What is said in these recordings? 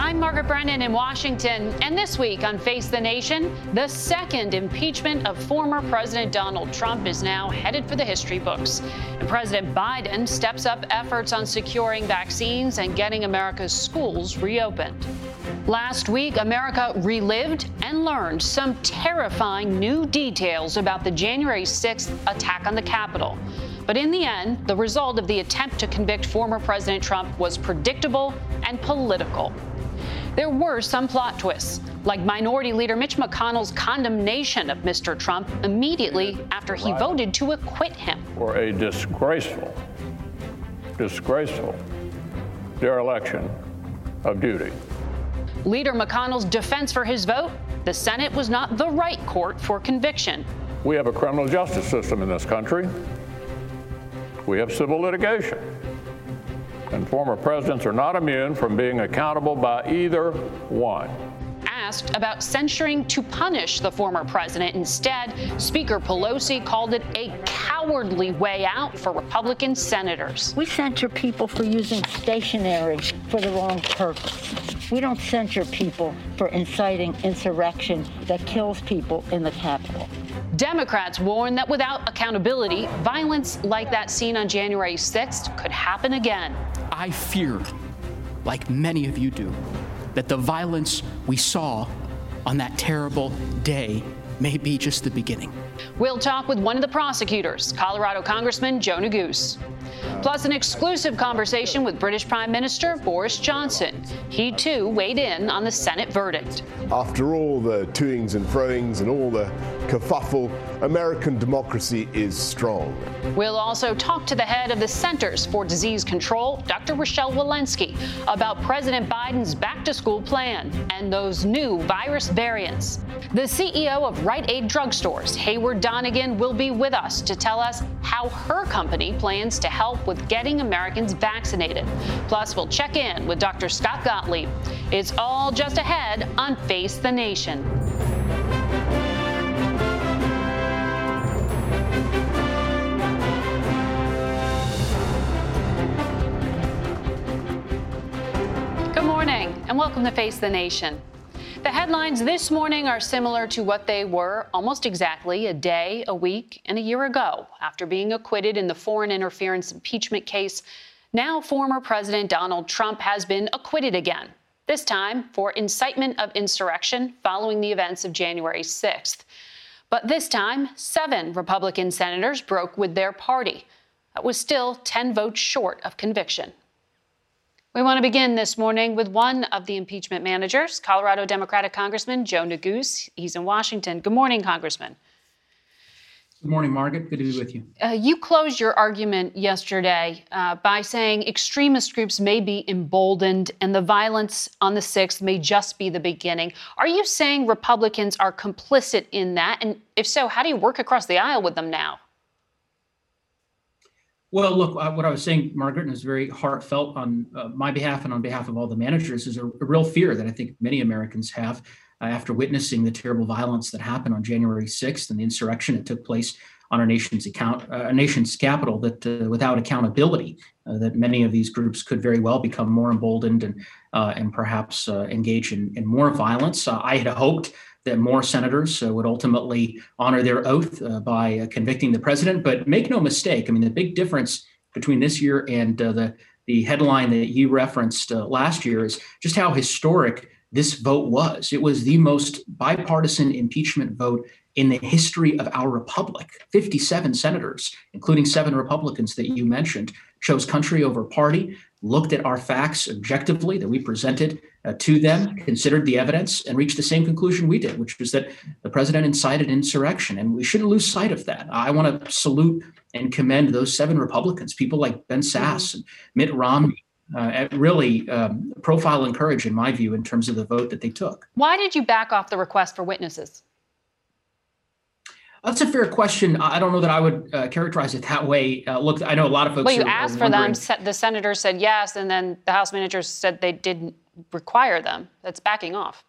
I'm Margaret Brennan in Washington, and this week on Face the Nation, the second impeachment of former President Donald Trump is now headed for the history books. And President Biden steps up efforts on securing vaccines and getting America's schools reopened. Last week, America relived and learned some terrifying new details about the January 6th attack on the Capitol. But in the end, the result of the attempt to convict former President Trump was predictable and political. There were some plot twists, like Minority Leader Mitch McConnell's condemnation of Mr. Trump immediately after he voted to acquit him. For a disgraceful, disgraceful dereliction of duty. Leader McConnell's defense for his vote the Senate was not the right court for conviction. We have a criminal justice system in this country. We have civil litigation and former presidents are not immune from being accountable by either one. Asked about censuring to punish the former president. Instead, Speaker Pelosi called it a cowardly way out for Republican senators. We censure people for using stationery for the wrong purpose. We don't censure people for inciting insurrection that kills people in the Capitol. Democrats warn that without accountability, violence like that seen on January 6th could happen again. I fear, like many of you do, that the violence we saw on that terrible day may be just the beginning. We'll talk with one of the prosecutors, Colorado Congressman Joe Neguse. Plus, an exclusive conversation with British Prime Minister Boris Johnson. He too weighed in on the Senate verdict. After all the toings and froings and all the kerfuffle, American democracy is strong. We'll also talk to the head of the Centers for Disease Control, Dr. Rochelle Walensky, about President Biden's back to school plan and those new virus variants. The CEO of Rite Aid Drugstores, Heyward Donigan, will be with us to tell us how her company plans to help with getting Americans vaccinated. Plus, we'll check in with Dr. Scott Gottlieb. It's all just ahead on Face the Nation. Good morning and welcome to Face the Nation. The headlines this morning are similar to what they were almost exactly a day, a week, and a year ago. After being acquitted in the foreign interference impeachment case, now former President Donald Trump has been acquitted again, this time for incitement of insurrection following the events of January 6th. But this time, seven Republican senators broke with their party. That was still 10 votes short of conviction. We want to begin this morning with one of the impeachment managers, Colorado Democratic Congressman Joe Neguse. He's in Washington. Good morning, Congressman. Good morning, Margaret. Good to be with you. Uh, you closed your argument yesterday uh, by saying extremist groups may be emboldened and the violence on the 6th may just be the beginning. Are you saying Republicans are complicit in that? And if so, how do you work across the aisle with them now? Well, look, uh, what I was saying, Margaret, and is very heartfelt on uh, my behalf and on behalf of all the managers, is a, a real fear that I think many Americans have uh, after witnessing the terrible violence that happened on January 6th and the insurrection that took place on our nation's account, uh, nation's capital. That uh, without accountability, uh, that many of these groups could very well become more emboldened and and perhaps engage in, in more violence. I had hoped that more senators uh, would ultimately honor their oath uh, by uh, convicting the president. But make no mistake, I mean the big difference between this year and the the headline that you referenced last year is just how historic this vote was. It was the most bipartisan impeachment vote in the history of our republic. 57 senators, including seven Republicans that you mentioned, chose country over party, looked at our facts objectively that we presented uh, to them, considered the evidence, and reached the same conclusion we did, which was that the president incited insurrection. And we shouldn't lose sight of that. I want to salute and commend those seven Republicans, people like Ben Sasse and Mitt Romney, uh, really um, profile and courage, in my view, in terms of the vote that they took. Why did you back off the request for witnesses? That's a fair question. I don't know that I would uh, characterize it that way. Uh, look, I know a lot of folks. Well, you are, asked are for them. The senators said yes, and then the House managers said they didn't require them. That's backing off.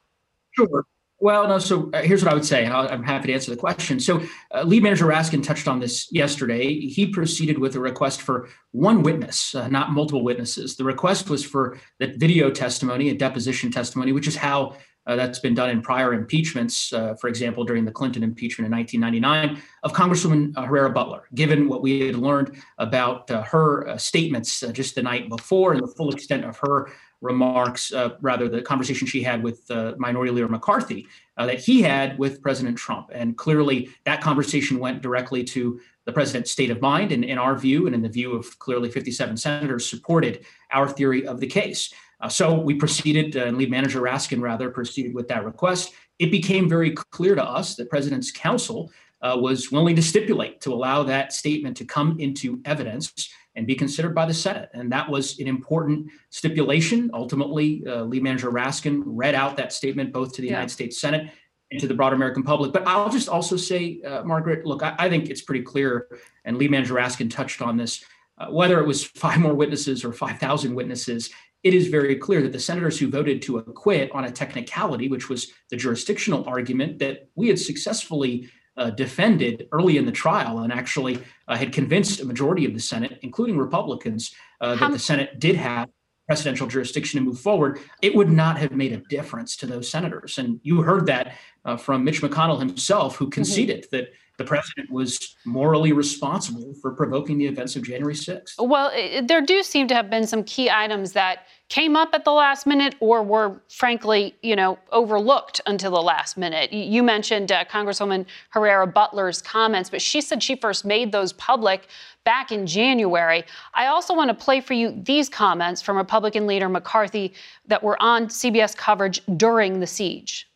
Sure. Well, no. So uh, here's what I would say, and i am happy to answer the question. So, uh, lead manager Raskin touched on this yesterday. He proceeded with a request for one witness, uh, not multiple witnesses. The request was for that video testimony, a deposition testimony, which is how uh, that's been done in prior impeachments. Uh, for example, during the Clinton impeachment in 1999 of Congresswoman uh, Herrera Beutler, Given what we had learned about her statements just the night before and the full extent of her remarks, uh, rather the conversation she had with uh, Minority Leader McCarthy uh, that he had with President Trump. And clearly that conversation went directly to the president's state of mind. And in our view, and in the view of clearly 57 senators, supported our theory of the case. Uh, so we proceeded, uh, and lead manager Raskin rather proceeded with that request. It became very clear to us that President's counsel uh, was willing to stipulate to allow that statement to come into evidence and be considered by the Senate. And that was an important stipulation. Ultimately, uh, lead manager Raskin read out that statement both to the yeah. United States Senate and to the broader American public. But I'll just also say, uh, Margaret, look, I, I, think it's pretty clear, and lead manager Raskin touched on this, uh, whether it was five more witnesses or 5,000 witnesses, it is very clear that the senators who voted to acquit on a technicality, which was the jurisdictional argument that we had successfully uh, defended early in the trial and actually uh, had convinced a majority of the Senate, including Republicans, uh, that the Senate did have presidential jurisdiction to move forward, it would not have made a difference to those senators. And you heard that uh, from Mitch McConnell himself, who mm-hmm. conceded mm-hmm. that the president was morally responsible for provoking the events of January 6th. Well, it, there do seem to have been some key items that came up at the last minute or were frankly, you know, overlooked until the last minute. You mentioned uh, Congresswoman Herrera Beutler's comments, but she said she first made those public back in January. I also want to play for you these comments from Republican leader McCarthy that were on CBS coverage during the siege.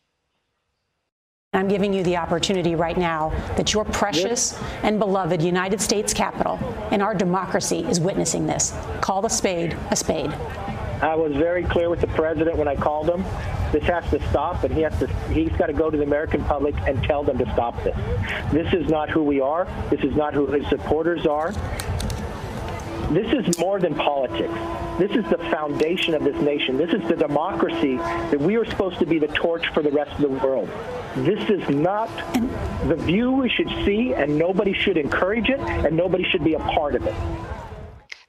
I'm giving you the opportunity right now that your precious and beloved United States Capitol and our democracy is witnessing this. Call the spade a spade. I was very clear with the president when I called him. This has to stop, and he has to. He's got to go to the American public and tell them to stop this. This is not who we are. This is not who his supporters are. This is more than politics. This is the foundation of this nation. This is the democracy that we are supposed to be the torch for the rest of the world. This is not the view we should see, and nobody should encourage it, and nobody should be a part of it.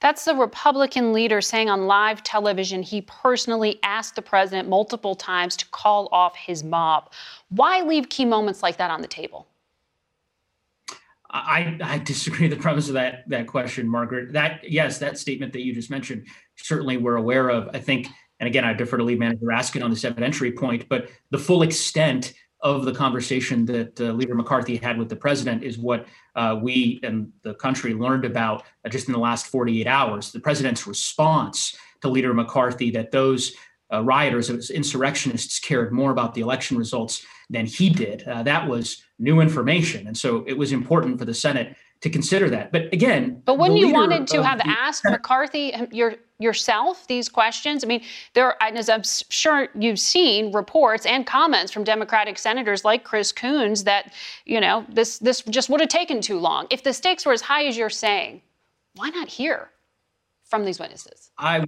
That's the Republican leader saying on live television he personally asked the president multiple times to call off his mob. Why leave key moments like that on the table? I, I disagree with the premise of that that question, Margaret. That yes, that statement that you just mentioned, certainly we're aware of. I think, and again, I defer to lead manager Raskin on this evidentiary point, but the full extent of the conversation that uh, Leader McCarthy had with the president is what uh, we and the country learned about uh, just in the last 48 hours. The president's response to Leader McCarthy that those uh, rioters, insurrectionists cared more about the election results than he did. Uh, that was new information. And so it was important for the Senate to consider that. But again, but when you wanted to have asked McCarthy um, your, yourself these questions, I mean, there, as I'm sure you've seen reports and comments from Democratic senators like Chris Coons that you know this this just would have taken too long. If the stakes were as high as you're saying, why not hear from these witnesses? I,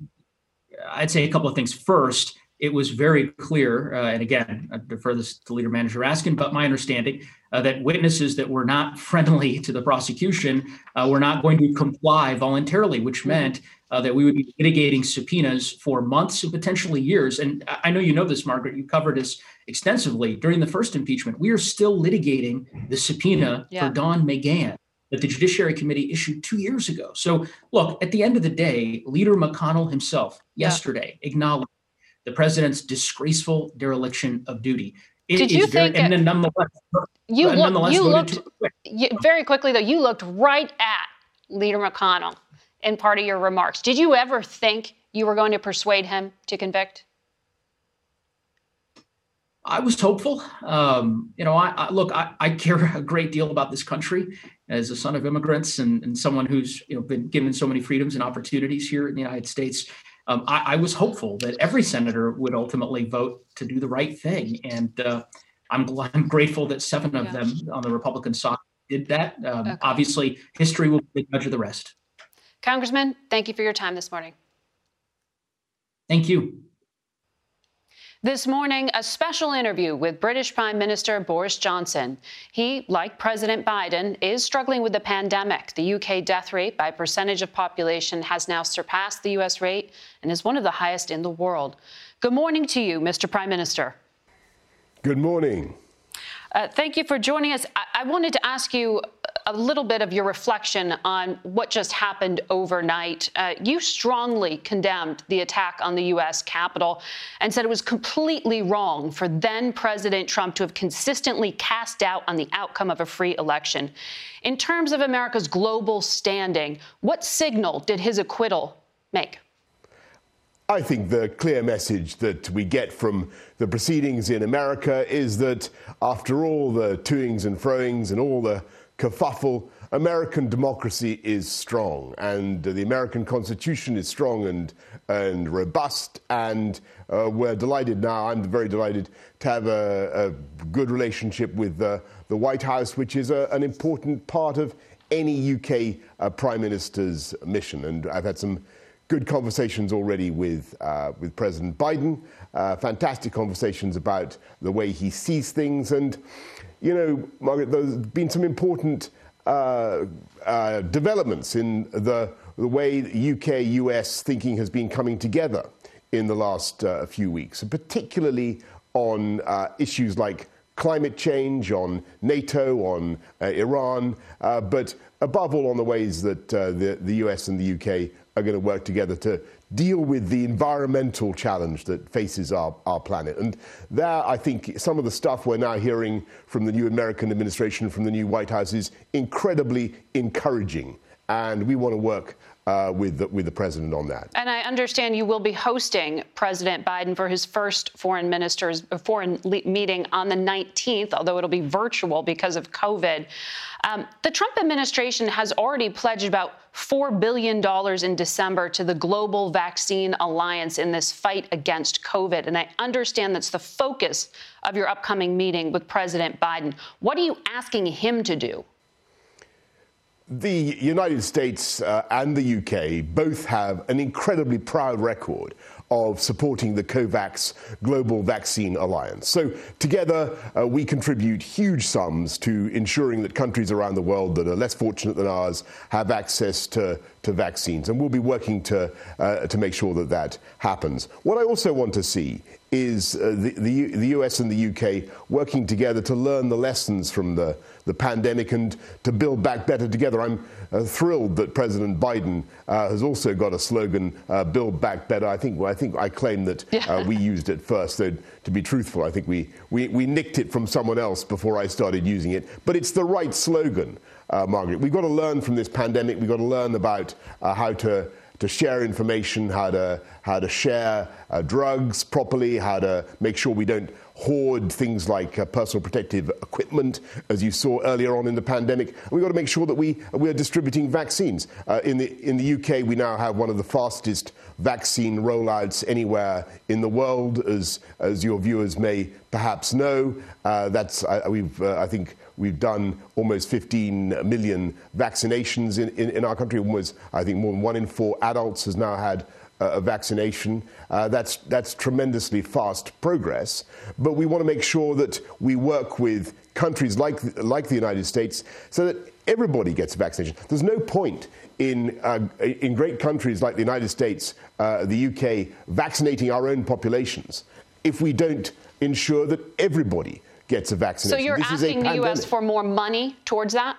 I'd say a couple of things. First, it was very clear, uh, and again, I defer this to Leader Manager Raskin, but my understanding uh, that witnesses that were not friendly to the prosecution uh, were not going to comply voluntarily, which mm-hmm. meant uh, that we would be litigating subpoenas for months and potentially years. And I know you know this, Margaret. You covered this extensively during the first impeachment. We are still litigating the subpoena yeah. for Don McGahn that the Judiciary Committee issued two years ago. So, look, at the end of the day, Leader McConnell himself yeah. yesterday acknowledged the president's disgraceful dereliction of duty. It Did you think? Very, and then nonetheless, you, look, nonetheless you looked you, very quickly though. You looked right at Leader McConnell in part of your remarks. Did you ever think you were going to persuade him to convict? I was hopeful. Um, you know, I, I look, I, I, care a great deal about this country as a son of immigrants and, and someone who's you know been given so many freedoms and opportunities here in the United States um, I, I, was hopeful that every senator would ultimately vote to do the right thing, and uh, I'm I'm grateful that seven of them on the Republican side did that. Um, okay. Obviously, history will be the judge of the rest. Congressman, thank you for your time this morning. Thank you. This morning, a special interview with British Prime Minister Boris Johnson. He, like President Biden, is struggling with the pandemic. The UK death rate by percentage of population has now surpassed the U.S. rate and is one of the highest in the world. Good morning to you, Mr. Prime Minister. Good morning. Uh, thank you for joining us. I-, I wanted to ask you a little bit of your reflection on what just happened overnight. Uh, you strongly condemned the attack on the U.S. Capitol and said it was completely wrong for then President Trump to have consistently cast doubt on the outcome of a free election. In terms of America's global standing, what signal did his acquittal make? I think the clear message that we get from the proceedings in America is that after all the toings and froings and all the kerfuffle. American democracy is strong, and the American Constitution is strong and, and robust, and uh, we're delighted now. I'm very delighted to have a, a good relationship with uh, the White House, which is a, an important part of any UK uh, Prime Minister's mission. And I've had some good conversations already with, uh, with President Biden, uh, fantastic conversations about the way he sees things. And you know, Margaret, there's been some important uh, uh, developments in the, the way UK US thinking has been coming together in the last uh, few weeks, particularly on uh, issues like climate change, on NATO, on uh, Iran, uh, but above all on the ways that the, the US and the UK are going to work together to deal with the environmental challenge that faces our, our planet. And there, I think some of the stuff we're now hearing from the new American administration, from the new White House, is incredibly encouraging. And we want to work uh, with, the, with the president on that. And I understand you will be hosting President Biden for his first foreign ministers foreign meeting on the 19th, although it'll be virtual because of COVID. Um, the Trump administration has already pledged about $4 billion in December to the Global Vaccine Alliance in this fight against COVID. And I understand that's the focus of your upcoming meeting with President Biden. What are you asking him to do? The United States uh, and the UK both have an incredibly proud record of supporting the COVAX Global Vaccine Alliance. So, together, uh, we contribute huge sums to ensuring that countries around the world that are less fortunate than ours have access to, to vaccines. And we'll be working to, uh, to make sure that that happens. What I also want to see is uh, the, the, the, US and the UK working together to learn the lessons from the, the pandemic and to build back better together. I'm uh, thrilled that President Biden uh, has also got a slogan, uh, Build Back Better. I think, well, I think I claim that uh, yeah. we used it first. So, to be truthful, I think we, we, we nicked it from someone else before I started using it. But it's the right slogan, uh, Margaret. We've got to learn from this pandemic. We've got to learn about how to to share information, how to, how to share uh, drugs properly, how to make sure we don't hoard things like uh, personal protective equipment, as you saw earlier on in the pandemic. And we've got to make sure that we, we are distributing vaccines. Uh, in, the, in the UK, we now have one of the fastest vaccine rollouts anywhere in the world, as, as your viewers may perhaps know. Uh, that's, we've, uh, I think, we've done almost 15 million vaccinations in, in, in our country. Almost, I think, more than one in four adults has now had a vaccination. Uh, that's, that's tremendously fast progress. But we want to make sure that we work with countries like, like the United States so that everybody gets a vaccination. There's no point in, uh, in great countries like the United States, uh, the UK, vaccinating our own populations if we don't ensure that everybody gets a vaccination. So you're this asking the U.S. for more money towards that?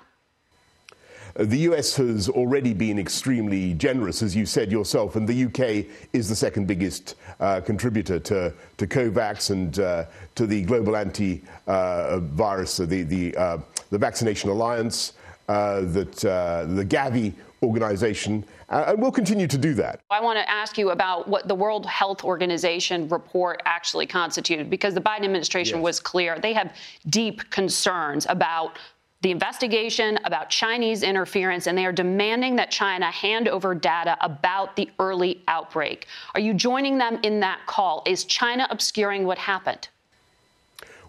Uh, the US has already been extremely generous, as you said yourself, and the UK is the second biggest uh, contributor to, to COVAX and uh, to the global anti uh, virus, the, the, uh, the Vaccination Alliance, uh, that, the Gavi organization, uh, and we'll continue to do that. I want to ask you about what the World Health Organization report actually constituted, because the Biden administration yes. was clear. They have deep concerns about the investigation about Chinese interference, and they are demanding that China hand over data about the early outbreak. Are you joining them in that call? Is China obscuring what happened?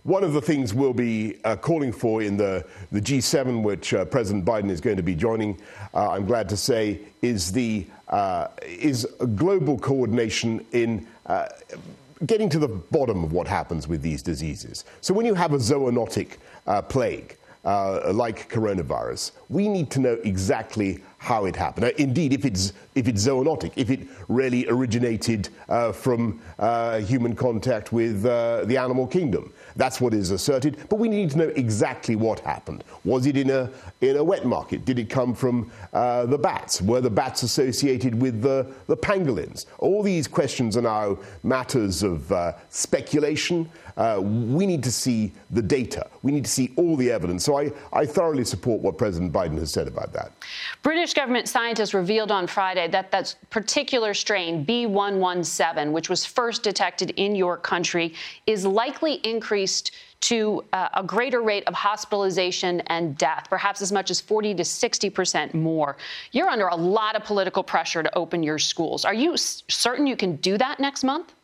One of the things we'll be uh, calling for in the, the G7, which uh, President Biden is going to be joining, uh, I'm glad to say, is the uh, is global coordination in uh, getting to the bottom of what happens with these diseases. So when you have a zoonotic uh, plague, like coronavirus, we need to know exactly how it happened. Indeed, if it's, if it's zoonotic, if it really originated uh, from uh, human contact with uh, the animal kingdom, that's what is asserted. But we need to know exactly what happened. Was it in a, in a wet market? Did it come from uh, the bats? Were the bats associated with the, the pangolins? All these questions are now matters of uh, speculation. Uh, we need to see the data. We need to see all the evidence. So I, I thoroughly support what President Biden has said about that. British government scientists revealed on Friday that that particular strain, B117, which was first detected in your country, is likely increased to uh, a greater rate of hospitalization and death, perhaps as much as 40 to 60 percent more. You're under a lot of political pressure to open your schools. Are you certain you can do that next month?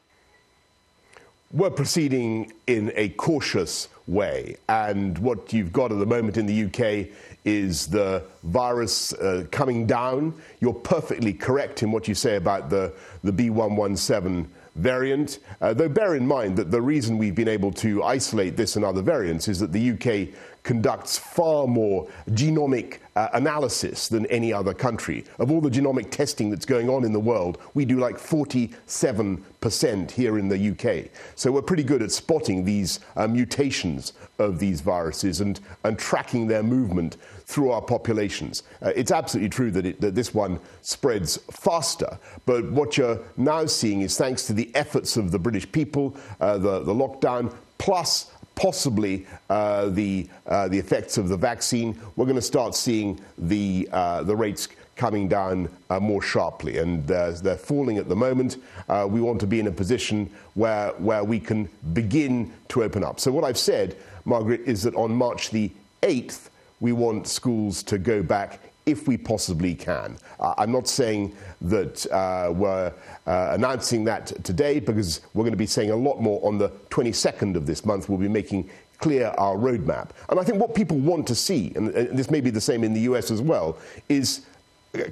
We're proceeding in a cautious way. And what you've got at the moment in the UK is the virus uh, coming down. You're perfectly correct in what you say about the, the B117 variant. Uh, though bear in mind that the reason we've been able to isolate this and other variants is that the UK conducts far more genomic uh, analysis than any other country. Of all the genomic testing that's going on in the world, we do like 47% here in the UK. So we're pretty good at spotting these uh, mutations of these viruses and, and tracking their movement through our populations. Uh, it's absolutely true that, it, that this one spreads faster, but what you're now seeing is thanks to the efforts of the British people, uh, the, the lockdown, plus possibly uh, the, uh, the effects of the vaccine, we're going to start seeing the, uh, the rates coming down uh, more sharply. And they're falling at the moment. Uh, we want to be in a position where, where we can begin to open up. So, what I've said, Margaret, is that on March the 8th, we want schools to go back if we possibly can. Uh, I'm not saying that uh, we're uh, announcing that today because we're going to be saying a lot more on the 22nd of this month. We'll be making clear our roadmap. And I think what people want to see, and, and this may be the same in the US as well, is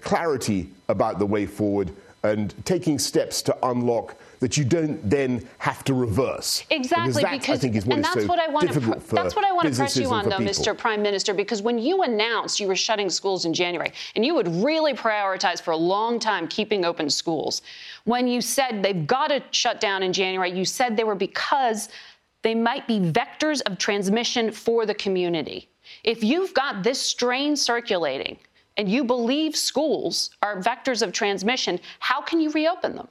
clarity about the way forward and taking steps to unlock that you don't then have to reverse. Exactly, because, because I think is what and that's so what I want to pr- that's what I want to press you on, though, people. Mr. Prime Minister, because when you announced you were shutting schools in January, and you would really prioritize for a long time keeping open schools, when you said they've got to shut down in January, you said they were because they might be vectors of transmission for the community. If you've got this strain circulating and you believe schools are vectors of transmission, how can you reopen them?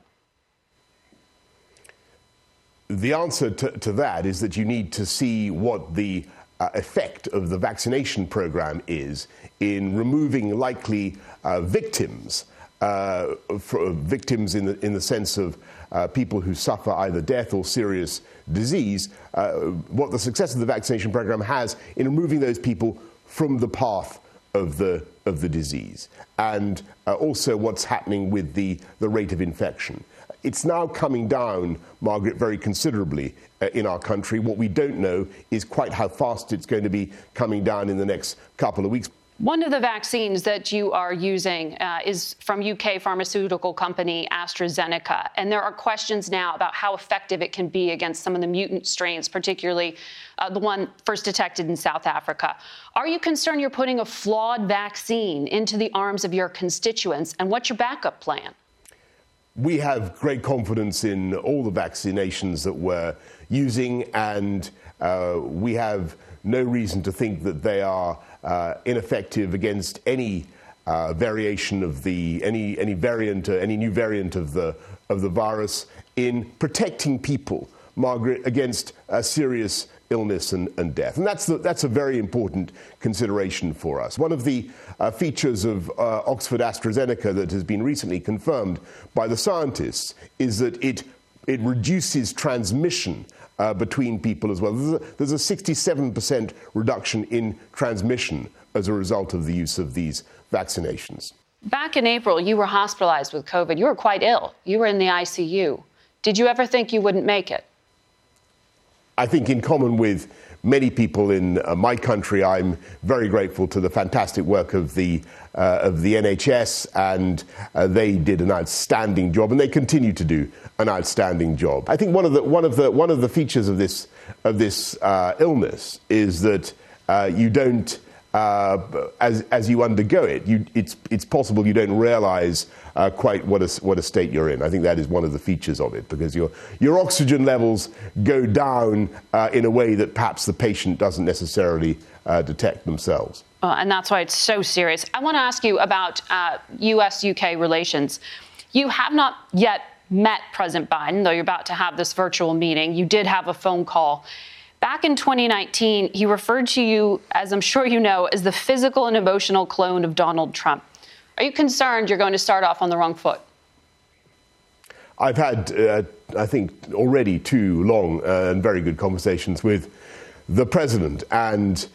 The answer to, to, that is that you need to see what the uh, effect of the vaccination program is in removing likely uh, victims uh, victims in the, in the sense of uh, people who suffer either death or serious disease, uh, what the success of the vaccination program has in removing those people from the path of the, of the disease, and uh, also what's happening with the, the rate of infection. It's now coming down, Margaret, very considerably uh, in our country. What we don't know is quite how fast it's going to be coming down in the next couple of weeks. One of the vaccines that you are using uh, is from UK pharmaceutical company AstraZeneca. And there are questions now about how effective it can be against some of the mutant strains, particularly uh, the one first detected in South Africa. Are you concerned you're putting a flawed vaccine into the arms of your constituents? And what's your backup plan? We have great confidence in all the vaccinations that we're using, and uh, we have no reason to think that they are uh, ineffective against any uh, variation of the any any variant any new variant of the of the virus in protecting people, Margaret, against serious illness and, and, death. And that's, the, that's a very important consideration for us. One of the uh, features of uh, Oxford AstraZeneca that has been recently confirmed by the scientists is that it, it reduces transmission uh, between people as well. There's a, there's a 67% reduction in transmission as a result of the use of these vaccinations. Back in April, you were hospitalized with COVID. You were quite ill. You were in the ICU. Did you ever think you wouldn't make it? I think, in common with many people in uh, my country, I'm very grateful to the fantastic work of the uh, of the NHS, and uh, they did an outstanding job, and they continue to do an outstanding job. I think one of the one of the one of the features of this of this uh, illness is that uh, you don't. Uh, as, as you undergo it, you, it's, it's possible you don't realize uh, quite what a, what a state you're in. I think that is one of the features of it because your, your oxygen levels go down uh, in a way that perhaps the patient doesn't necessarily uh, detect themselves. Uh, and that's why it's so serious. I want to ask you about US UK relations. You have not yet met President Biden, though you're about to have this virtual meeting. You did have a phone call. Back in 2019, he referred to you, as I'm sure you know, as the physical and emotional clone of Donald Trump. Are you concerned you're going to start off on the wrong foot? I've had, uh, I think, already two long and very good conversations with the president, and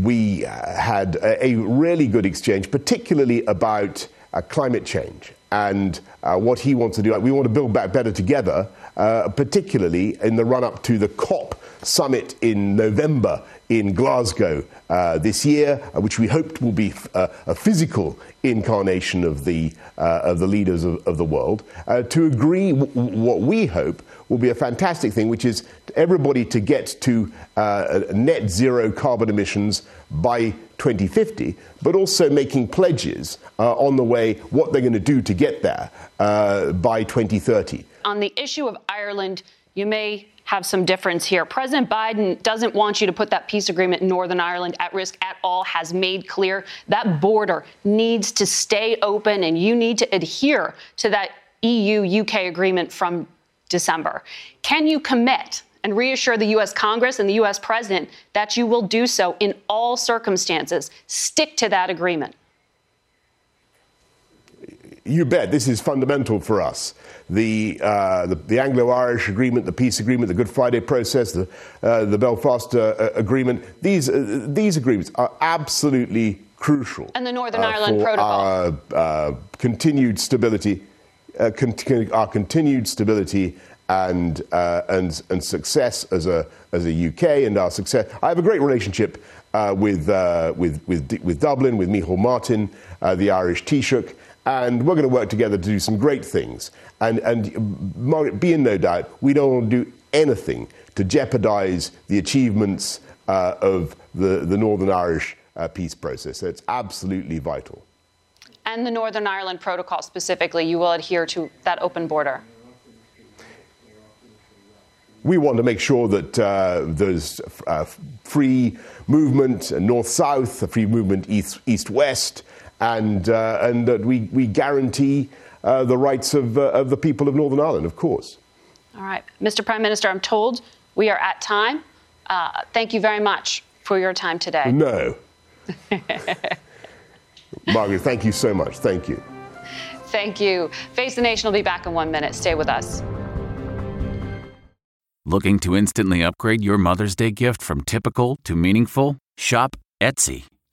we had a, a really good exchange, particularly about uh, climate change and uh, what he wants to do. We want to build back better together, uh, particularly in the run up to the COP summit in November in Glasgow uh, this year, uh, which we hoped will be f- uh, a physical incarnation of the, uh, of the leaders of, of the world, to agree w- what we hope will be a fantastic thing, which is everybody to get to net zero carbon emissions by 2050, but also making pledges uh, on the way what they're going to do to get there uh, by 2030. On the issue of Ireland, you may have some difference here. President Biden doesn't want you to put that peace agreement in Northern Ireland at risk at all, has made clear that border needs to stay open and you need to adhere to that EU UK agreement from December. Can you commit and reassure the U.S. Congress and the U.S. President that you will do so in all circumstances. Stick to that agreement. You bet. This is fundamental for us. The, uh, the, the, Anglo-Irish agreement, the peace agreement, the Good Friday process, the, uh, the Belfast uh, agreement. These uh, these agreements are absolutely crucial. And the Northern uh, Ireland Protocol. Our uh, continued stability, con- our continued stability and, uh, and, and success as a, as a UK and our success. I have a great relationship uh, with, uh, with, with, with, Dublin, with Micheál Martin, uh, the Irish Taoiseach, and we're going to work together to do some great things. And, and Margaret, be in no doubt, we don't want to do anything to jeopardize the achievements uh, of the, the Northern Irish uh, peace process. So it's absolutely vital. And the Northern Ireland Protocol specifically, you will adhere to that open border? we want to make sure that uh, there's uh, free movement north south, a free movement east east west, and, uh, and that we, we guarantee uh, the rights of, uh, of the people of Northern Ireland, of course. All right. Mr. Prime Minister, I'm told we are at time. Uh, thank you very much for your time today. No. Margaret, thank you so much. Thank you. Thank you. Face the Nation will be back in one minute. Stay with us. Looking to instantly upgrade your Mother's Day gift from typical to meaningful? Shop Etsy.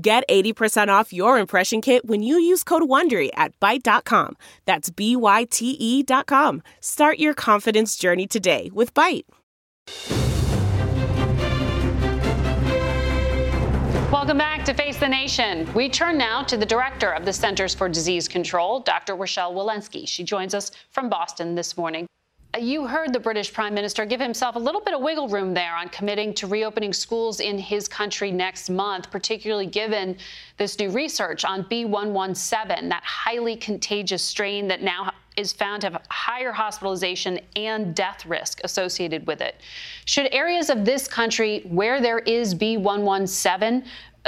Get 80% off your impression kit when you use code WONDERY at Byte.com. That's B-Y-T-E dot com. Start your confidence journey today with Byte. Welcome back to Face the Nation. We turn now to the director of the Centers for Disease Control, Dr. Rochelle Walensky. She joins us from Boston this morning. You heard the British Prime Minister give himself a little bit of wiggle room there on committing to reopening schools in his country next month, particularly given this new research on B117, that highly contagious strain that now is found to have higher hospitalization and death risk associated with it. Should areas of this country where there is B117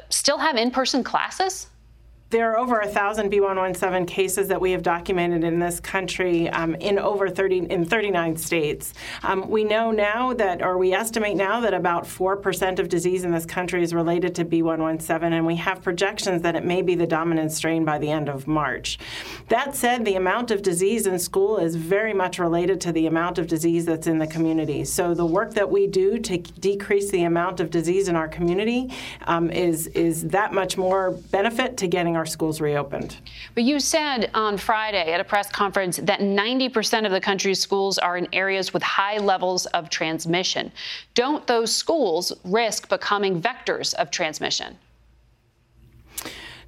still have in person classes? There are over a thousand B117 cases that we have documented in this country um, in over 30 in 39 states. Um, we know now that, or we estimate now that about four percent of disease in this country is related to B117, and we have projections that it may be the dominant strain by the end of March. That said, the amount of disease in school is very much related to the amount of disease that's in the community. So the work that we do to decrease the amount of disease in our community um, is is that much more benefit to getting our schools reopened. But you said on Friday at a press conference that 90% of the country's schools are in areas with high levels of transmission. Don't those schools risk becoming vectors of transmission?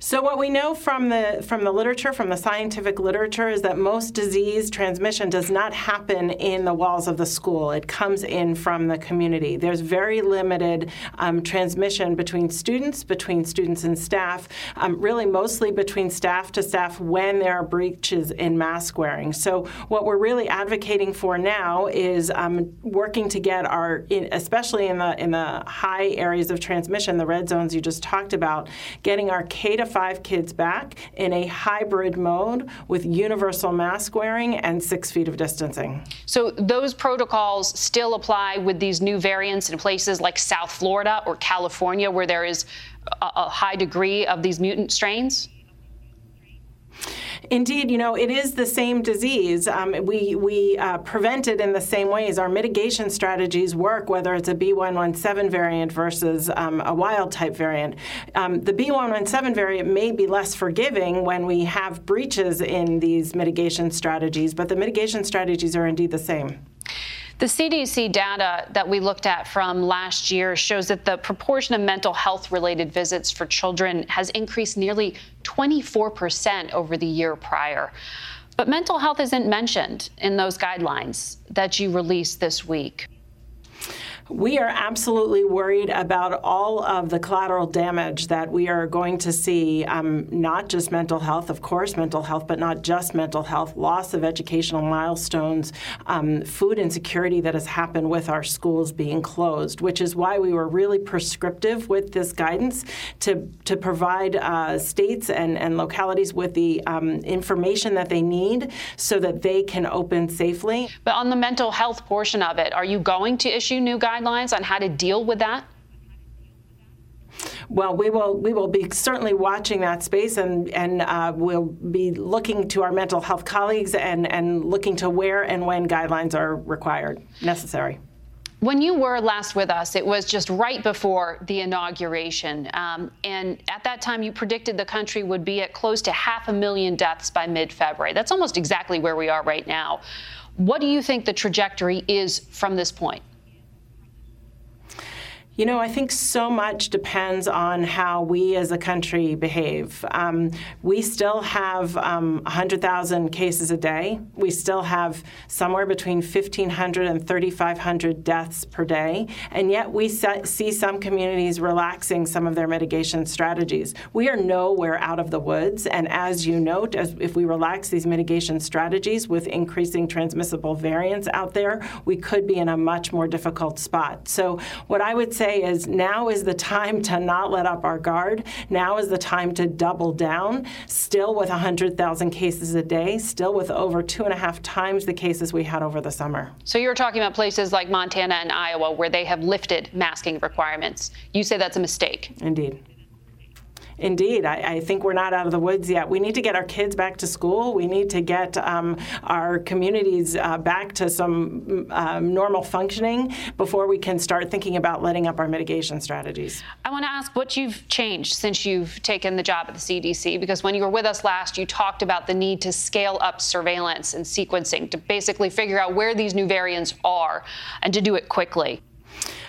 So what we know from the from the literature, from the scientific literature, is that most disease transmission does not happen in the walls of the school. It comes in from the community. There's very limited um, transmission between students, between students and staff, um, really mostly between staff to staff when there are breaches in mask wearing. So what we're really advocating for now is um, working to get our, especially in the in the high areas of transmission, the red zones you just talked about, getting our K to five kids back in a hybrid mode with universal mask wearing and six feet of distancing. So those protocols still apply with these new variants in places like South Florida or California where there is a, high degree of these mutant strains? Indeed, you know, it is the same disease. Um, we we uh, prevent it in the same ways. Our mitigation strategies work, whether it's a B117 variant versus um, a wild type variant. Um, the B117 variant may be less forgiving when we have breaches in these mitigation strategies, but the mitigation strategies are indeed the same. The CDC data that we looked at from last year shows that the proportion of mental health related visits for children has increased nearly 24% over the year prior. But mental health isn't mentioned in those guidelines that you released this week. We are absolutely worried about all of the collateral damage that we are going to see, um, not just mental health, of course, mental health, but not just mental health, loss of educational milestones, um, food insecurity that has happened with our schools being closed, which is why we were really prescriptive with this guidance to, to provide uh, states and, and localities with the um, information that they need so that they can open safely. But on the mental health portion of it, are you going to issue new guidelines? Guidelines on how to deal with that? Well, we will we will be certainly watching that space, and and uh, we'll be looking to our mental health colleagues and and looking to where and when guidelines are required necessary. When you were last with us, it was just right before the inauguration. Um, and at that time, you predicted the country would be at close to half a million deaths by mid February. That's almost exactly where we are right now. What do you think the trajectory is from this point? You know, I think so much depends on how we as a country behave. Um, we still have um, 100,000 cases a day. We still have somewhere between 1,500 and 3,500 deaths per day. And yet we see some communities relaxing some of their mitigation strategies. We are nowhere out of the woods. And as you note, as if we relax these mitigation strategies with increasing transmissible variants out there, we could be in a much more difficult spot. So, what I would say say is now is the time to not let up our guard. Now is the time to double down, still with 100,000 cases a day, still with over two and a half times the cases we had over the summer. So you're talking about places like Montana and Iowa where they have lifted masking requirements. You say that's a mistake. Indeed. Indeed, I, I, think we're not out of the woods yet. We need to get our kids back to school. We need to get um, our communities uh, back to some um, normal functioning before we can start thinking about letting up our mitigation strategies. I want to ask what you've changed since you've taken the job at the CDC, because when you were with us last, you talked about the need to scale up surveillance and sequencing to basically figure out where these new variants are and to do it quickly.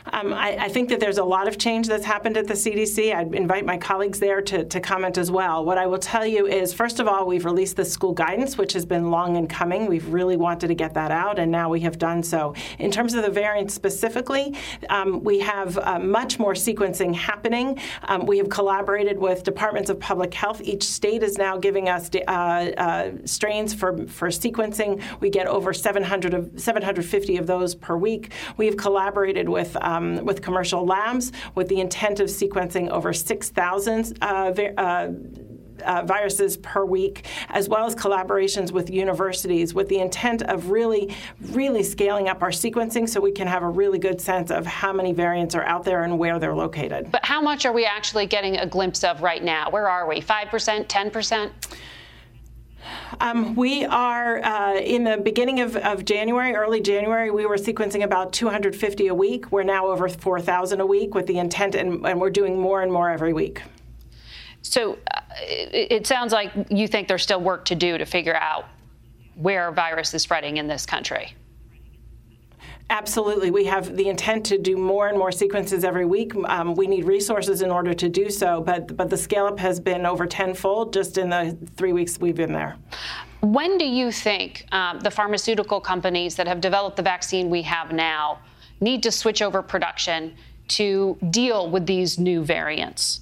Um, I, I, think that there's a lot of change that's happened at the CDC. I'd invite my colleagues there to, to comment as well. What I will tell you is, first of all, we've released the school guidance, which has been long in coming. We've really wanted to get that out, and now we have done so. In terms of the variants specifically, um, we have uh, much more sequencing happening. Um, we have collaborated with departments of public health. Each state is now giving us uh, uh, strains for, for sequencing. We get over 700 of, 750 of those per week. We have collaborated with um, with commercial labs with the intent of sequencing over 6,000 uh, uh, uh, viruses per week, as well as collaborations with universities with the intent of really, really scaling up our sequencing so we can have a really good sense of how many variants are out there and where they're located. But how much are we actually getting a glimpse of right now? Where are we? 5%, 10%? Um, we are uh, in the beginning of, of, January, early January, we were sequencing about 250 a week. We're now over 4,000 a week with the intent, and, and, we're doing more and more every week. So uh, it, it sounds like you think there's still work to do to figure out where virus is spreading in this country. Absolutely. We have the intent to do more and more sequences every week. Um, we need resources in order to do so, but, but the scale up has been over tenfold just in the three weeks we've been there. When do you think um, the pharmaceutical companies that have developed the vaccine we have now need to switch over production to deal with these new variants?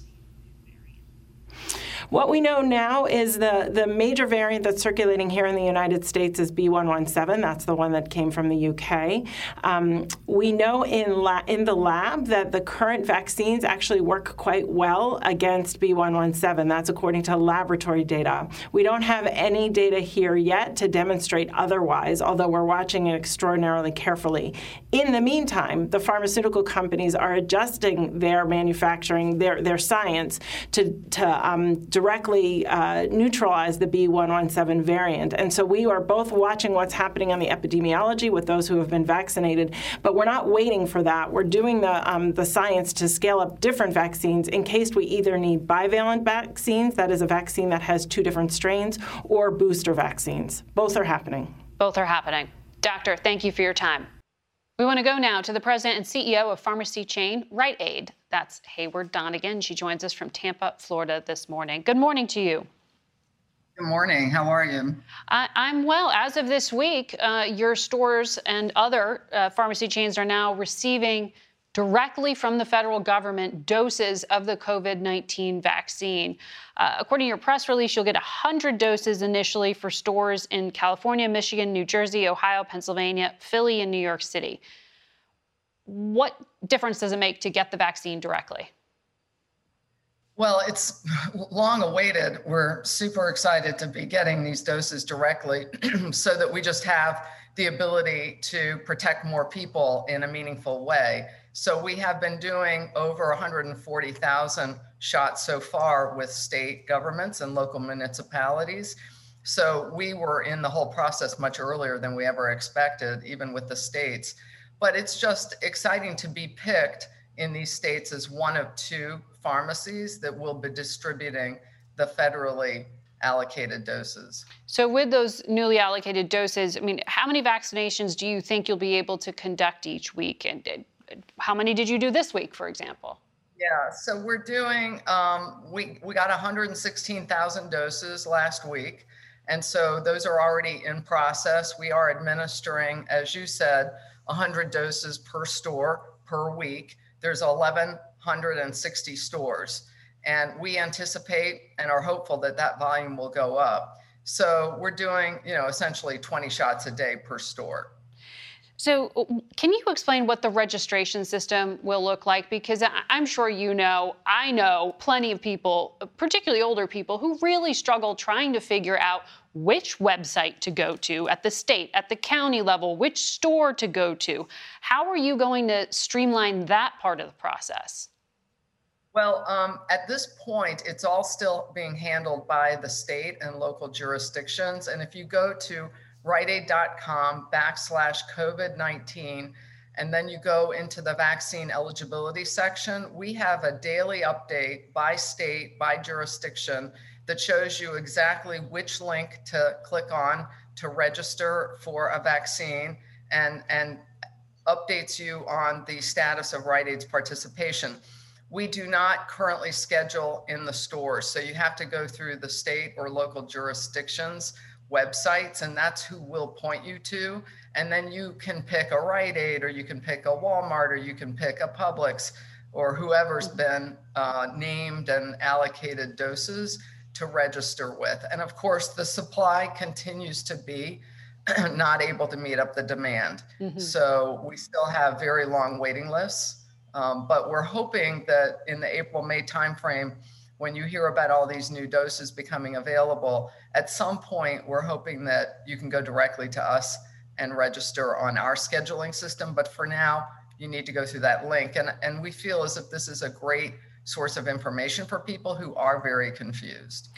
What we know now is the, the major variant that's circulating here in the United States is B117. That's the one that came from the UK. Um, we know in, la- in the lab that the current vaccines actually work quite well against B117. That's according to laboratory data. We don't have any data here yet to demonstrate otherwise, although we're watching it extraordinarily carefully. In the meantime, the pharmaceutical companies are adjusting their manufacturing, their, their science to, to um, directly uh, neutralize the B117 variant. And so we are both watching what's happening on the epidemiology with those who have been vaccinated, but we're not waiting for that. We're doing the, um, the science to scale up different vaccines in case we either need bivalent vaccines, that is a vaccine that has two different strains, or booster vaccines. Both are happening. Both are happening. Doctor, thank you for your time. We want to go now to the president and CEO of pharmacy chain Rite Aid. That's Heyward Donigan. She joins us from Tampa, Florida this morning. Good morning to you. Good morning. How are you? I, am well. As of this week, uh, your stores and other uh, pharmacy chains are now receiving directly from the federal government doses of the COVID 19 vaccine. Uh, according to your press release, you'll get 100 doses initially for stores in California, Michigan, New Jersey, Ohio, Pennsylvania, Philly, and New York City. What difference does it make to get the vaccine directly? Well, it's long awaited. We're super excited to be getting these doses directly so that we just have the ability to protect more people in a meaningful way. So we have been doing over 140,000 shots so far with state governments and local municipalities. So we were in the whole process much earlier than we ever expected, even with the states. But it's just exciting to be picked in these states as one of two pharmacies that will be distributing the federally allocated doses. So, with those newly allocated doses, I mean, how many vaccinations do you think you'll be able to conduct each week? And how many did you do this week, for example? Yeah, so we're doing, um, we, we got 116,000 doses last week. And so those are already in process. We are administering, as you said, 100 doses per store per week. There's 1,160 stores. And we anticipate and are hopeful that that volume will go up. So we're doing, you know, essentially 20 shots a day per store. So, uh, can you explain what the registration system will look like? Because I'm sure you know, I know plenty of people, particularly older people, who really struggle trying to figure out which website to go to at the state, at the county level, which store to go to. How are you going to streamline that part of the process? Well, um, at this point, it's all still being handled by the state and local jurisdictions. And if you go to riteaid.com backslash COVID 19, and then you go into the vaccine eligibility section, we have a daily update by state, by jurisdiction that shows you exactly which link to click on to register for a vaccine and, and updates you on the status of Rite Aid's participation. We do not currently schedule in the stores, so you have to go through the state or local jurisdictions websites, and that's who we'll point you to. And then you can pick a Rite Aid, or you can pick a Walmart, or you can pick a Publix, or whoever's been uh, named and allocated doses to register with. And of course, the supply continues to be not able to meet up the demand. Mm-hmm. So we still have very long waiting lists. Um, but we're hoping that in the April May timeframe, when you hear about all these new doses becoming available, at some point, we're hoping that you can go directly to us and register on our scheduling system. But for now, you need to go through that link. And, and we feel as if this is a great source of information for people who are very confused.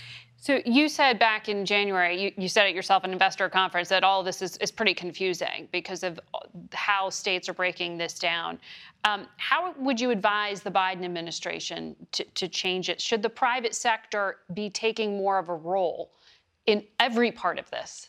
So you said back in January, you, you said it yourself at investor conference that all this is, is pretty confusing because of how states are breaking this down. Um, how would you advise the Biden administration to, to change it? Should the private sector be taking more of a role in every part of this?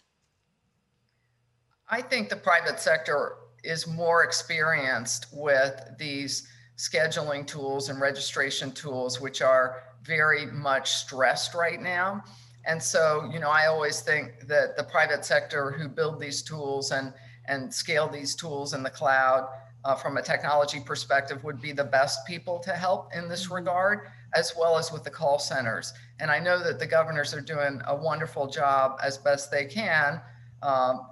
I think the private sector is more experienced with these scheduling tools and registration tools, which are very much stressed right now. And so, you know, I always think that the private sector who build these tools and and scale these tools in the cloud uh, from a technology perspective would be the best people to help in this mm-hmm. regard, as well as with the call centers. And I know that the governors are doing a wonderful job as best they can. Um,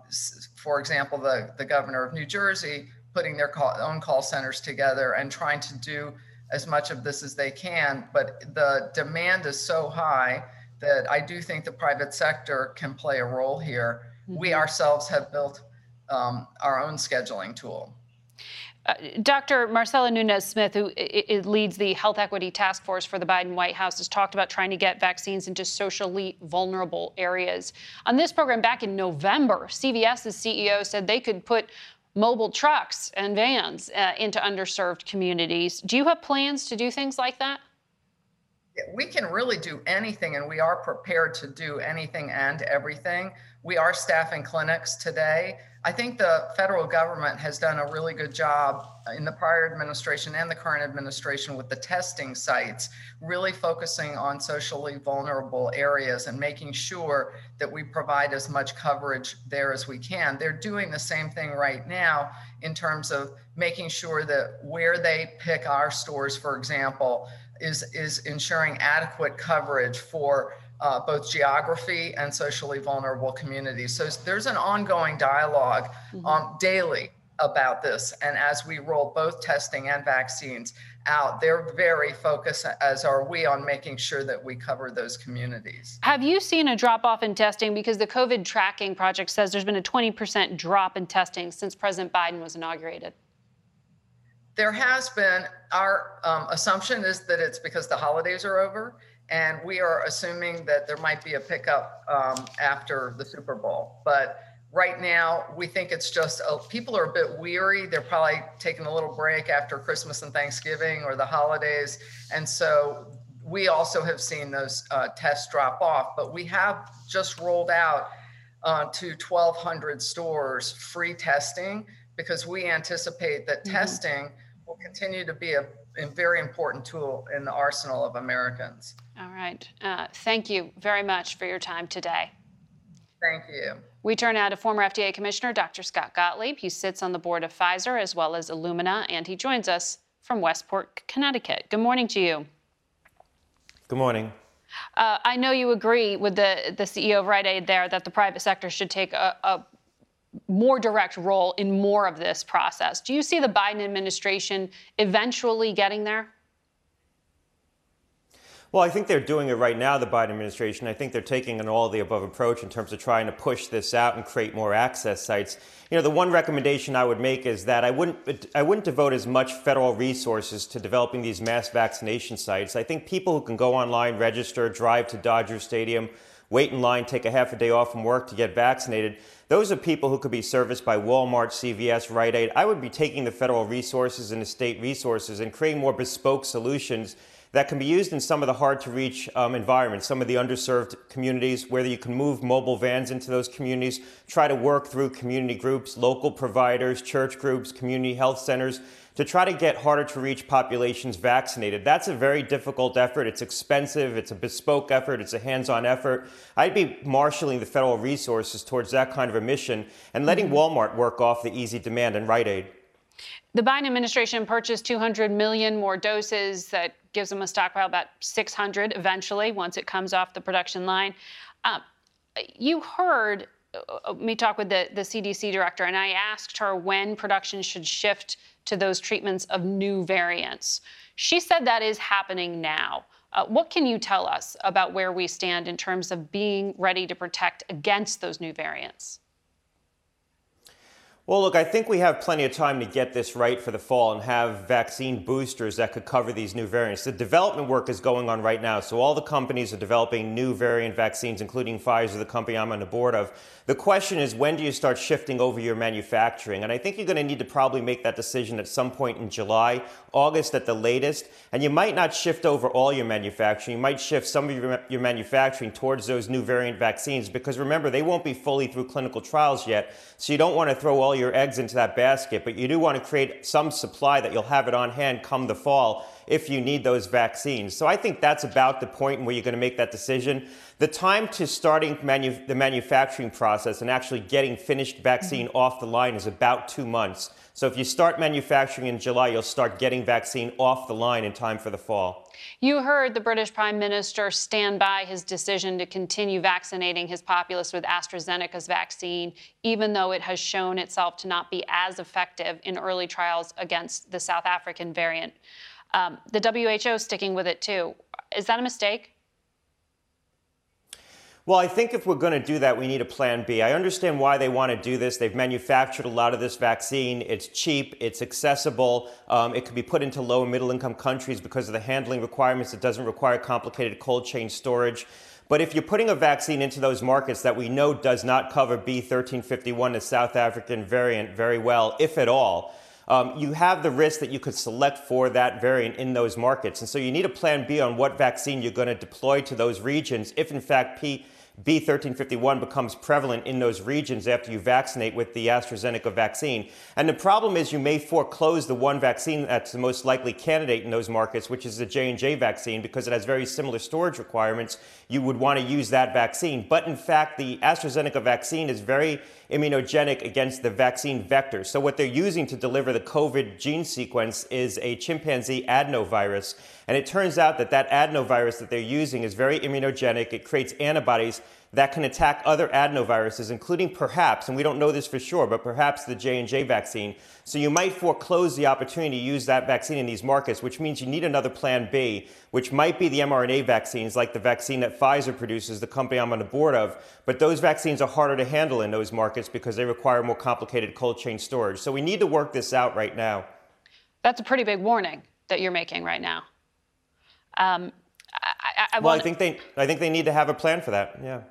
for example, the, the governor of New Jersey putting their call, own call centers together and trying to do as much of this as they can. But the demand is so high that I do think the private sector can play a role here. Mm-hmm. We ourselves have built um, our own scheduling tool. Uh, Dr. Marcella Nunez Smith, who leads the Health Equity Task Force for the Biden White House, has talked about trying to get vaccines into socially vulnerable areas. On this program back in November, CVS's CEO said they could put mobile trucks and vans uh, into underserved communities. Do you have plans to do things like that? We can really do anything, and we are prepared to do anything and everything. We are staffing clinics today. I think the federal government has done a really good job in the prior administration and the current administration with the testing sites, really focusing on socially vulnerable areas and making sure that we provide as much coverage there as we can. They're doing the same thing right now in terms of making sure that where they pick our stores, for example, is, is ensuring adequate coverage for uh, both geography and socially vulnerable communities. So there's an ongoing dialog mm-hmm. um, daily about this. And as we roll both testing and vaccines out, they're very focused, as are we, on making sure that we cover those communities. Have you seen a drop off in testing? Because the COVID tracking project says there's been a 20% drop in testing since President Biden was inaugurated. There has been. Our um, assumption is that it's because the holidays are over and we are assuming that there might be a pickup um, after the Super Bowl. But right now, we think it's just uh, people are a bit weary. They're probably taking a little break after Christmas and Thanksgiving or the holidays. And so we also have seen those uh, tests drop off, but we have just rolled out uh, to 1,200 stores free testing because we anticipate that mm-hmm. testing will continue to be a, a very important tool in the arsenal of Americans. All right. Uh, thank you very much for your time today. Thank you. We turn now to former FDA Commissioner Dr. Scott Gottlieb. He sits on the board of Pfizer as well as Illumina, and he joins us from Westport, Connecticut. Good morning to you. Good morning. Uh, I know you agree with the, the CEO of Rite Aid there that the private sector should take a, a more direct role in more of this process. Do you see the Biden administration eventually getting there? Well, I think they're doing it right now, the Biden administration. I think they're taking an all the above approach in terms of trying to push this out and create more access sites. You know, the one recommendation I would make is that I wouldn't, I wouldn't devote as much federal resources to developing these mass vaccination sites. I think people who can go online, register, drive to Dodger Stadium, wait in line, take a half a day off from work to get vaccinated, those are people who could be serviced by Walmart, CVS, Rite Aid. I would be taking the federal resources and the state resources and creating more bespoke solutions that can be used in some of the hard to reach um, environments, some of the underserved communities, whether you can move mobile vans into those communities, try to work through community groups, local providers, church groups, community health centers to try to get harder to reach populations vaccinated. That's a very difficult effort. It's expensive, it's a bespoke effort, it's a hands on effort. I'd be marshaling the federal resources towards that kind of a mission and letting mm-hmm. Walmart work off the easy demand and Rite Aid. The Biden administration purchased 200 million more doses. That gives them a stockpile about 600 eventually once it comes off the production line. Um, you heard uh, me talk with the, the CDC director, and I asked her when production should shift to those treatments of new variants. She said that is happening now. Uh, what can you tell us about where we stand in terms of being ready to protect against those new variants? Well, look, I think we have plenty of time to get this right for the fall and have vaccine boosters that could cover these new variants. The development work is going on right now. So all the companies are developing new variant vaccines, including Pfizer, the company I'm on the board of. The question is, when do you start shifting over your manufacturing? And I think you're going to need to probably make that decision at some point in July, August at the latest. And you might not shift over all your manufacturing. You might shift some of your, your manufacturing towards those new variant vaccines because remember, they won't be fully through clinical trials yet. So you don't want to throw all your eggs into that basket, but you do want to create some supply that you'll have it on hand come the fall if you need those vaccines. So I think that's about the point where you're going to make that decision. The time to starting manu- the manufacturing process and actually getting finished vaccine mm-hmm. off the line is about two months. So if you start manufacturing in July, you'll start getting vaccine off the line in time for the fall. You heard the British Prime Minister stand by his decision to continue vaccinating his populace with AstraZeneca's vaccine, even though it has shown itself to not be as effective in early trials against the South African variant. Um, the WHO is sticking with it too. Is that a mistake? Well, I think if we're going to do that, we need a plan B. I understand why they want to do this. They've manufactured a lot of this vaccine. It's cheap, it's accessible, um, it can be put into low and middle income countries because of the handling requirements. It doesn't require complicated cold chain storage. But if you're putting a vaccine into those markets that we know does not cover B1351, the South African variant, very well, if at all, um, you have the risk that you could select for that variant in those markets. And so you need a plan B on what vaccine you're going to deploy to those regions if, in fact, P. B1351 becomes prevalent in those regions after you vaccinate with the AstraZeneca vaccine. And the problem is you may foreclose the one vaccine that's the most likely candidate in those markets, which is the J&J vaccine because it has very similar storage requirements. You would want to use that vaccine. But in fact, the AstraZeneca vaccine is very immunogenic against the vaccine vector. So what they're using to deliver the COVID gene sequence is a chimpanzee adenovirus. And it turns out that that adenovirus that they're using is very immunogenic. It creates antibodies that can attack other adenoviruses, including perhaps, and we don't know this for sure, but perhaps the J&J vaccine. So you might foreclose the opportunity to use that vaccine in these markets, which means you need another plan B, which might be the mRNA vaccines, like the vaccine that Pfizer produces, the company I'm on the board of. But those vaccines are harder to handle in those markets because they require more complicated cold chain storage. So we need to work this out right now. That's a pretty big warning that you're making right now. Um, I, I well, I think they, I think they need to have a plan for that. Yeah.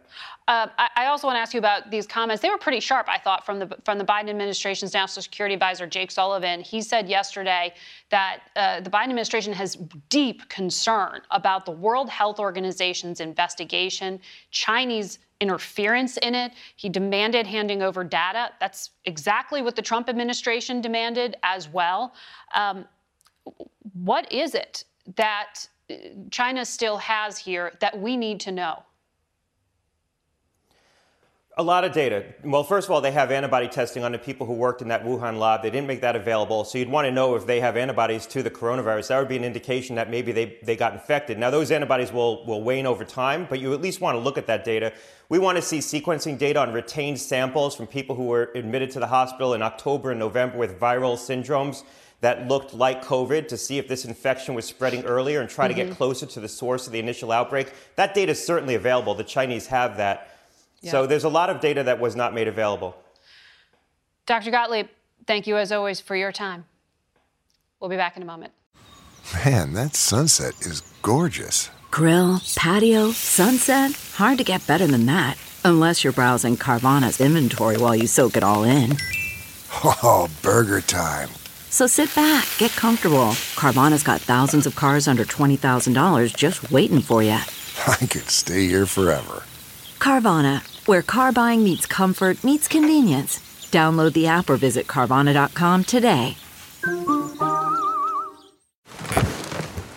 Uh, I, I, also want to ask you about these comments. They were pretty sharp, I thought, from the from the Biden administration's national security advisor Jake Sullivan. He said yesterday that uh, the Biden administration has deep concern about the World Health Organization's investigation, Chinese interference in it. He demanded handing over data. That's exactly what the Trump administration demanded as well. Um, what is it that China still has here that we need to know? A lot of data. Well, first of all, they have antibody testing on the people who worked in that Wuhan lab. They didn't make that available. So you'd want to know if they have antibodies to the coronavirus. That would be an indication that maybe they, they got infected. Now, those antibodies will, will wane over time, but you at least want to look at that data. We want to see sequencing data on retained samples from people who were admitted to the hospital in October and November with viral syndromes that looked like COVID to see if this infection was spreading earlier and try mm-hmm. to get mm-hmm. closer to the source of the initial outbreak. That data is certainly available. The Chinese have that. Yeah. So there's a lot of data that was not made available. Dr. Gottlieb, thank you as always for your time. We'll be back in a moment. Man, that sunset is gorgeous. Grill, patio, sunset. Hard to get better than that. Unless you're browsing Carvana's inventory while you soak it all in. Oh, burger time. So sit back, get comfortable. Carvana's got thousands of cars under $20,000 just waiting for you. I could stay here forever. Carvana, where car buying meets comfort, meets convenience. Download the app or visit Carvana.com today.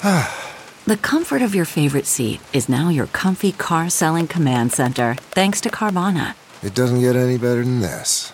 the comfort of your favorite seat is now your comfy car selling command center, thanks to Carvana. It doesn't get any better than this.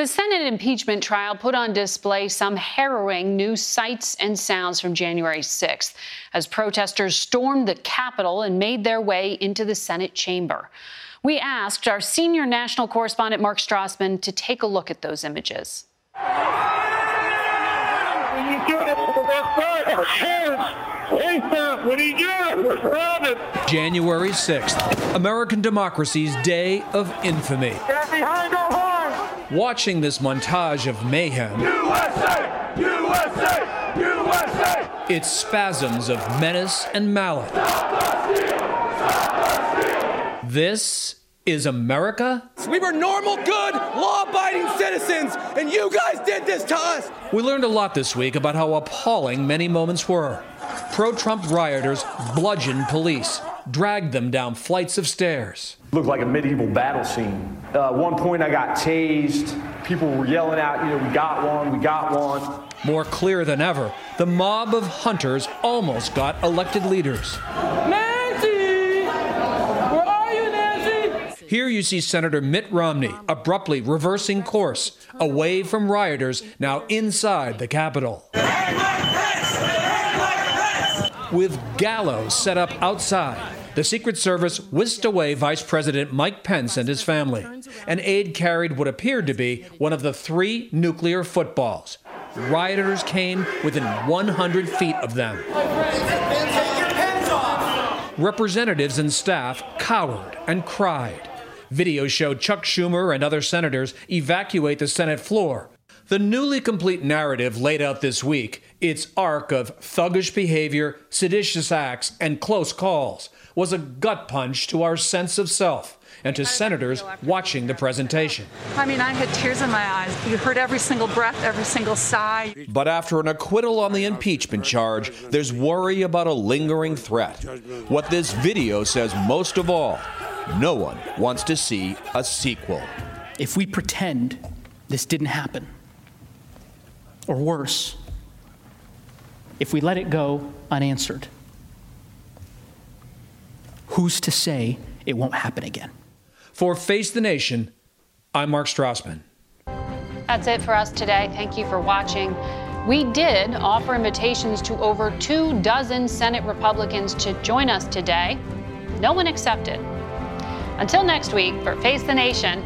The Senate impeachment trial put on display some harrowing new sights and sounds from January 6th as protesters stormed the Capitol and made their way into the Senate chamber. We asked our senior national correspondent Mark Strassmann to take a look at those images. January 6th, American democracy's day of infamy. Watching this montage of mayhem, USA! USA! USA! It's spasms of menace and malice. This is America? We were normal, good, law abiding citizens, and you guys did this to us! We learned a lot this week about how appalling many moments were. Pro Trump rioters bludgeoned police, dragged them down flights of stairs. Looked like a medieval battle scene. Uh, at one point, I got tased. People were yelling out, you know, we got one, we got one. More clear than ever, the mob of hunters almost got elected leaders. Nancy! Where are you, Nancy? Here you see Senator Mitt Romney abruptly reversing course away from rioters now inside the Capitol with gallows set up outside. The Secret Service whisked away Vice President Mike Pence and his family. An aide carried what appeared to be one of the three nuclear footballs. Rioters came within 100 feet of them. Representatives and staff cowered and cried. Video showed Chuck Schumer and other senators evacuate the Senate floor. The newly complete narrative laid out this week its arc of thuggish behavior, seditious acts, and close calls was a gut punch to our sense of self and to senators watching the presentation. I mean, I had tears in my eyes. You heard every single breath, every single sigh. But after an acquittal on the impeachment charge, there's worry about a lingering threat. What this video says most of all no one wants to see a sequel. If we pretend this didn't happen, or worse, if we let it go unanswered? Who's to say it won't happen again? For Face the Nation, I'm Mark Strassmann. That's it for us today. Thank you for watching. We did offer invitations to over two dozen Senate Republicans to join us today. No one accepted. Until next week, for Face the Nation,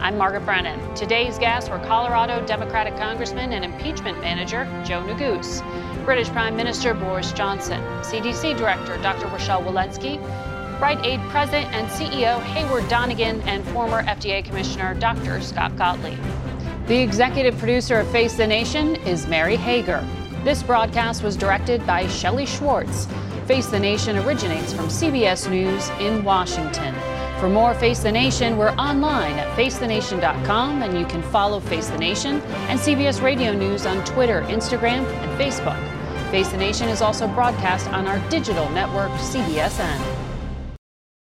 I'm Margaret Brennan. Today's guests were Colorado Democratic Congressman and impeachment manager Joe Neguse, British Prime Minister Boris Johnson, CDC Director Dr. Rochelle Walensky, Rite Aid President and CEO Heyward Donigan, and former FDA Commissioner Dr. Scott Gottlieb. The executive producer of Face the Nation is Mary Hager. This broadcast was directed by Shelley Schwartz. Face the Nation originates from CBS News in Washington. For more Face the Nation, we're online at facethenation.com and you can follow Face the Nation and CBS Radio News on Twitter, Instagram, and Facebook. Face the Nation is also broadcast on our digital network, CBSN.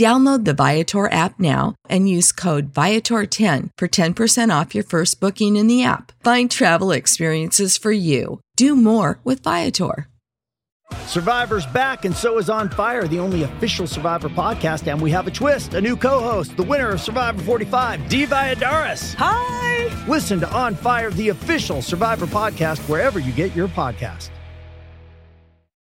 Download the Viator app now and use code Viator10 for 10% off your first booking in the app. Find travel experiences for you. Do more with Viator. Survivor's back, and so is On Fire, the only official Survivor podcast. And we have a twist a new co host, the winner of Survivor 45, Dee Valladares. Hi! Listen to On Fire, the official Survivor podcast, wherever you get your podcast.